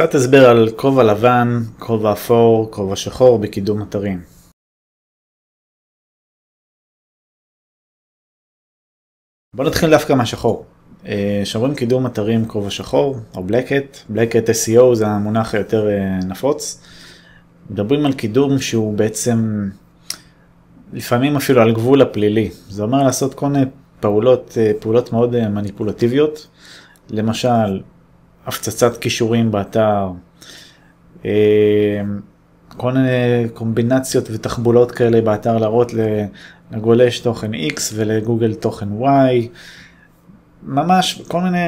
קצת הסבר על כובע לבן, כובע אפור, כובע שחור בקידום אתרים. בוא נתחיל דווקא מהשחור. אה, שאומרים קידום אתרים כובע שחור או בלקט, בלקט SEO זה המונח היותר אה, נפוץ. מדברים על קידום שהוא בעצם לפעמים אפילו על גבול הפלילי. זה אומר לעשות כל מיני פעולות, אה, פעולות מאוד מניפולטיביות. למשל, הפצצת כישורים באתר, כל מיני קומבינציות ותחבולות כאלה באתר להראות לגולש תוכן X ולגוגל תוכן Y. ממש כל מיני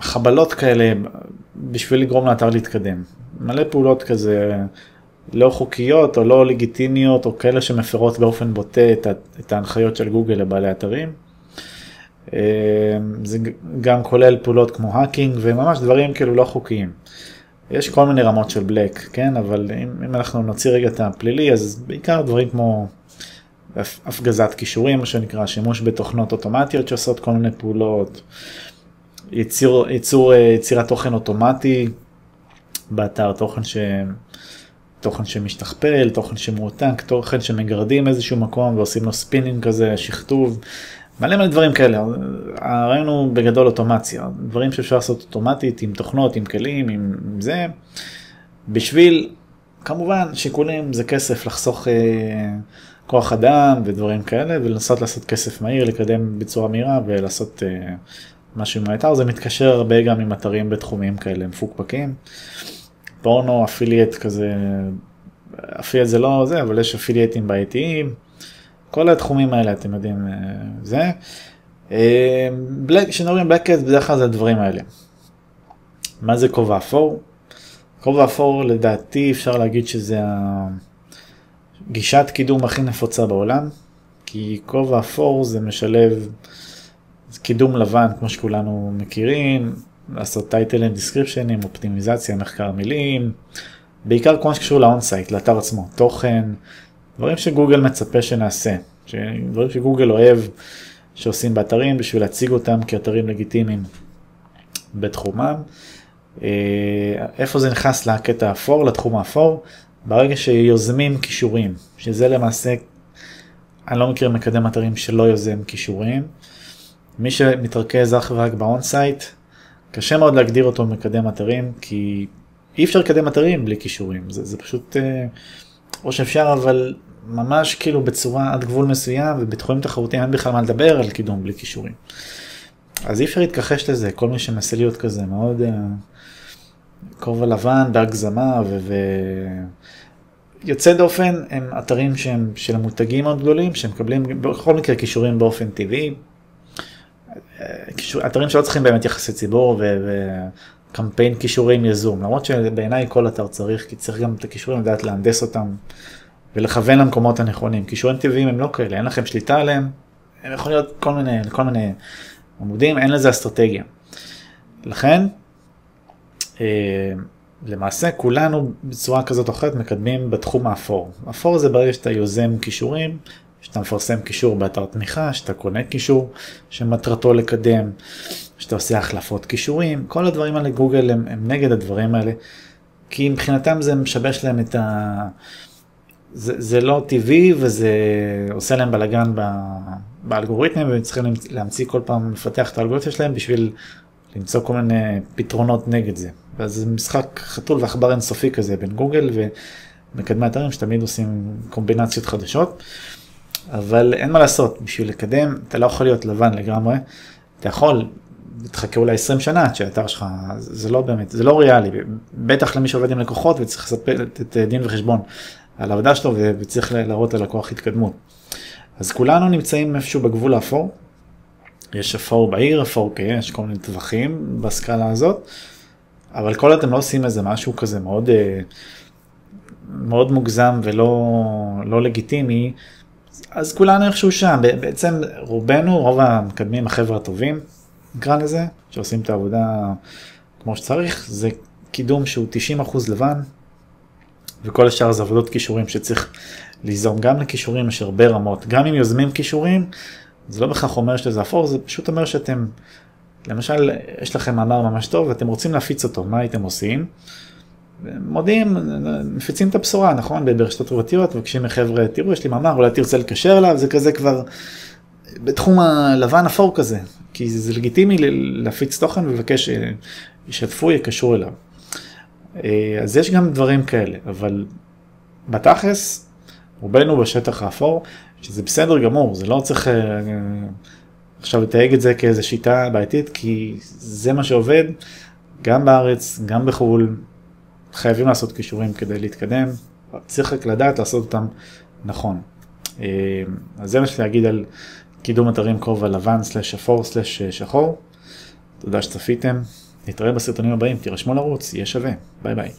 חבלות כאלה בשביל לגרום לאתר להתקדם. מלא פעולות כזה לא חוקיות או לא לגיטימיות או כאלה שמפרות באופן בוטה את, את ההנחיות של גוגל לבעלי אתרים. אה, זה גם כולל פעולות כמו האקינג וממש דברים כאילו לא חוקיים. יש כל מיני רמות של בלק, כן? אבל אם, אם אנחנו נוציא רגע את הפלילי, אז בעיקר דברים כמו הפגזת כישורים, מה שנקרא, שימוש בתוכנות אוטומטיות שעושות כל מיני פעולות, יציר, יצור, אה, יצירת תוכן אוטומטי באתר, תוכן, ש... תוכן שמשתכפל, תוכן שמועתק, תוכן שמגרדים איזשהו מקום ועושים לו ספינינג כזה, שכתוב, מלא מלא דברים כאלה. הרעיון הוא בגדול אוטומציה, דברים שאפשר לעשות אוטומטית עם תוכנות, עם כלים, עם זה, בשביל, כמובן, שיקולים זה כסף, לחסוך... אה, כוח אדם ודברים כאלה ולנסות לעשות כסף מהיר לקדם בצורה מהירה ולעשות אה, משהו עם האתר זה מתקשר הרבה גם עם אתרים בתחומים כאלה מפוקפקים. פורנו אפיליאט כזה אפיליאט זה לא זה אבל יש אפילייטים בעייתיים. כל התחומים האלה אתם יודעים uh, זה. כשמדברים בלקט בדרך כלל זה הדברים האלה. מה זה כובע אפור? כובע אפור לדעתי אפשר להגיד שזה ה... גישת קידום הכי נפוצה בעולם, כי כובע אפור זה משלב קידום לבן כמו שכולנו מכירים, לעשות title and description ים, אופטימיזציה, מחקר מילים, בעיקר כל מה שקשור לאונסייט, לאתר עצמו, תוכן, דברים שגוגל מצפה שנעשה, דברים שגוגל אוהב שעושים באתרים בשביל להציג אותם כאתרים לגיטימיים בתחומם. אה, איפה זה נכנס לקטע האפור, לתחום האפור? ברגע שיוזמים קישורים, שזה למעשה, אני לא מכיר מקדם אתרים שלא יוזם קישורים. מי שמתרכז אך ורק באונסייט, קשה מאוד להגדיר אותו מקדם אתרים, כי אי אפשר לקדם אתרים בלי קישורים, זה, זה פשוט, אה, או שאפשר, אבל ממש כאילו בצורה עד גבול מסוים, ובתחומים תחרותיים אין בכלל מה לדבר על קידום בלי קישורים. אז אי אפשר להתכחש לזה, כל מי שמנסה להיות כזה מאוד... אה, כובע לבן בהגזמה ו... ו... דופן הם אתרים שהם של המותגים מאוד גדולים שמקבלים בכל מקרה קישורים באופן טבעי. אתרים שלא צריכים באמת יחסי ציבור וקמפיין כישורים יזום למרות שבעיניי כל אתר צריך כי צריך גם את הכישורים לדעת להנדס אותם ולכוון למקומות הנכונים כישורים טבעיים הם לא כאלה אין לכם שליטה עליהם הם יכולים להיות כל מיני כל מיני עמודים אין לזה אסטרטגיה. לכן אה, למעשה כולנו בצורה כזאת או אחרת מקדמים בתחום האפור. אפור זה ברגע שאתה יוזם כישורים, שאתה מפרסם קישור באתר תמיכה, שאתה קונה קישור שמטרתו לקדם, שאתה עושה החלפות קישורים, כל הדברים האלה גוגל הם, הם נגד הדברים האלה, כי מבחינתם זה משבש להם את ה... זה, זה לא טבעי וזה עושה להם בלאגן באלגוריתמים והם צריכים להמציא כל פעם לפתח את האלגוריתמים שלהם בשביל למצוא כל מיני פתרונות נגד זה. ואז זה משחק חתול ועכבר אינסופי כזה בין גוגל ומקדמי אתרים שתמיד עושים קומבינציות חדשות. אבל אין מה לעשות, בשביל לקדם אתה לא יכול להיות לבן לגמרי, אתה יכול, תחכה אולי 20 שנה עד שהאתר שלך, זה לא באמת, זה לא ריאלי, בטח למי שעובד עם לקוחות וצריך לספר את דין וחשבון על העבודה שלו וצריך להראות ללקוח התקדמות. אז כולנו נמצאים איפשהו בגבול האפור, יש אפור בעיר, אפור כן, יש כל מיני טווחים בסקאלה הזאת, אבל כל אתם לא עושים איזה משהו כזה מאוד, אה, מאוד מוגזם ולא לא לגיטימי, אז כולנו איכשהו שם, בעצם רובנו, רוב המקדמים, החבר'ה הטובים, נקרא לזה, שעושים את העבודה כמו שצריך, זה קידום שהוא 90% לבן, וכל השאר זה עבודות כישורים שצריך ליזום גם לכישורים, יש הרבה רמות, גם אם יוזמים כישורים, זה לא בהכרח אומר שזה אפור, זה פשוט אומר שאתם למשל, יש לכם מאמר ממש טוב ואתם רוצים להפיץ אותו, מה הייתם עושים? מודיעים, מפיצים את הבשורה, נכון? ברשתות חברתיות, מבקשים מחבר'ה, תראו, יש לי מאמר, אולי תרצה לקשר אליו, זה כזה כבר בתחום הלבן אפור כזה, כי זה לגיטימי להפיץ תוכן ולבקש שישתפו, יקשרו אליו. אה, אז יש גם דברים כאלה, אבל בתכלס, רובנו בשטח האפור, שזה בסדר גמור, זה לא צריך אה, עכשיו לתייג את זה כאיזו שיטה בעייתית, כי זה מה שעובד גם בארץ, גם בחו"ל, חייבים לעשות כישורים כדי להתקדם, צריך רק לדעת לעשות אותם נכון. אה, אז זה מה שיש להגיד על קידום אתרים כובע לבן סלש אפור סלש שחור. תודה שצפיתם, נתראה בסרטונים הבאים, תירשמו לרוץ, יהיה שווה, ביי ביי.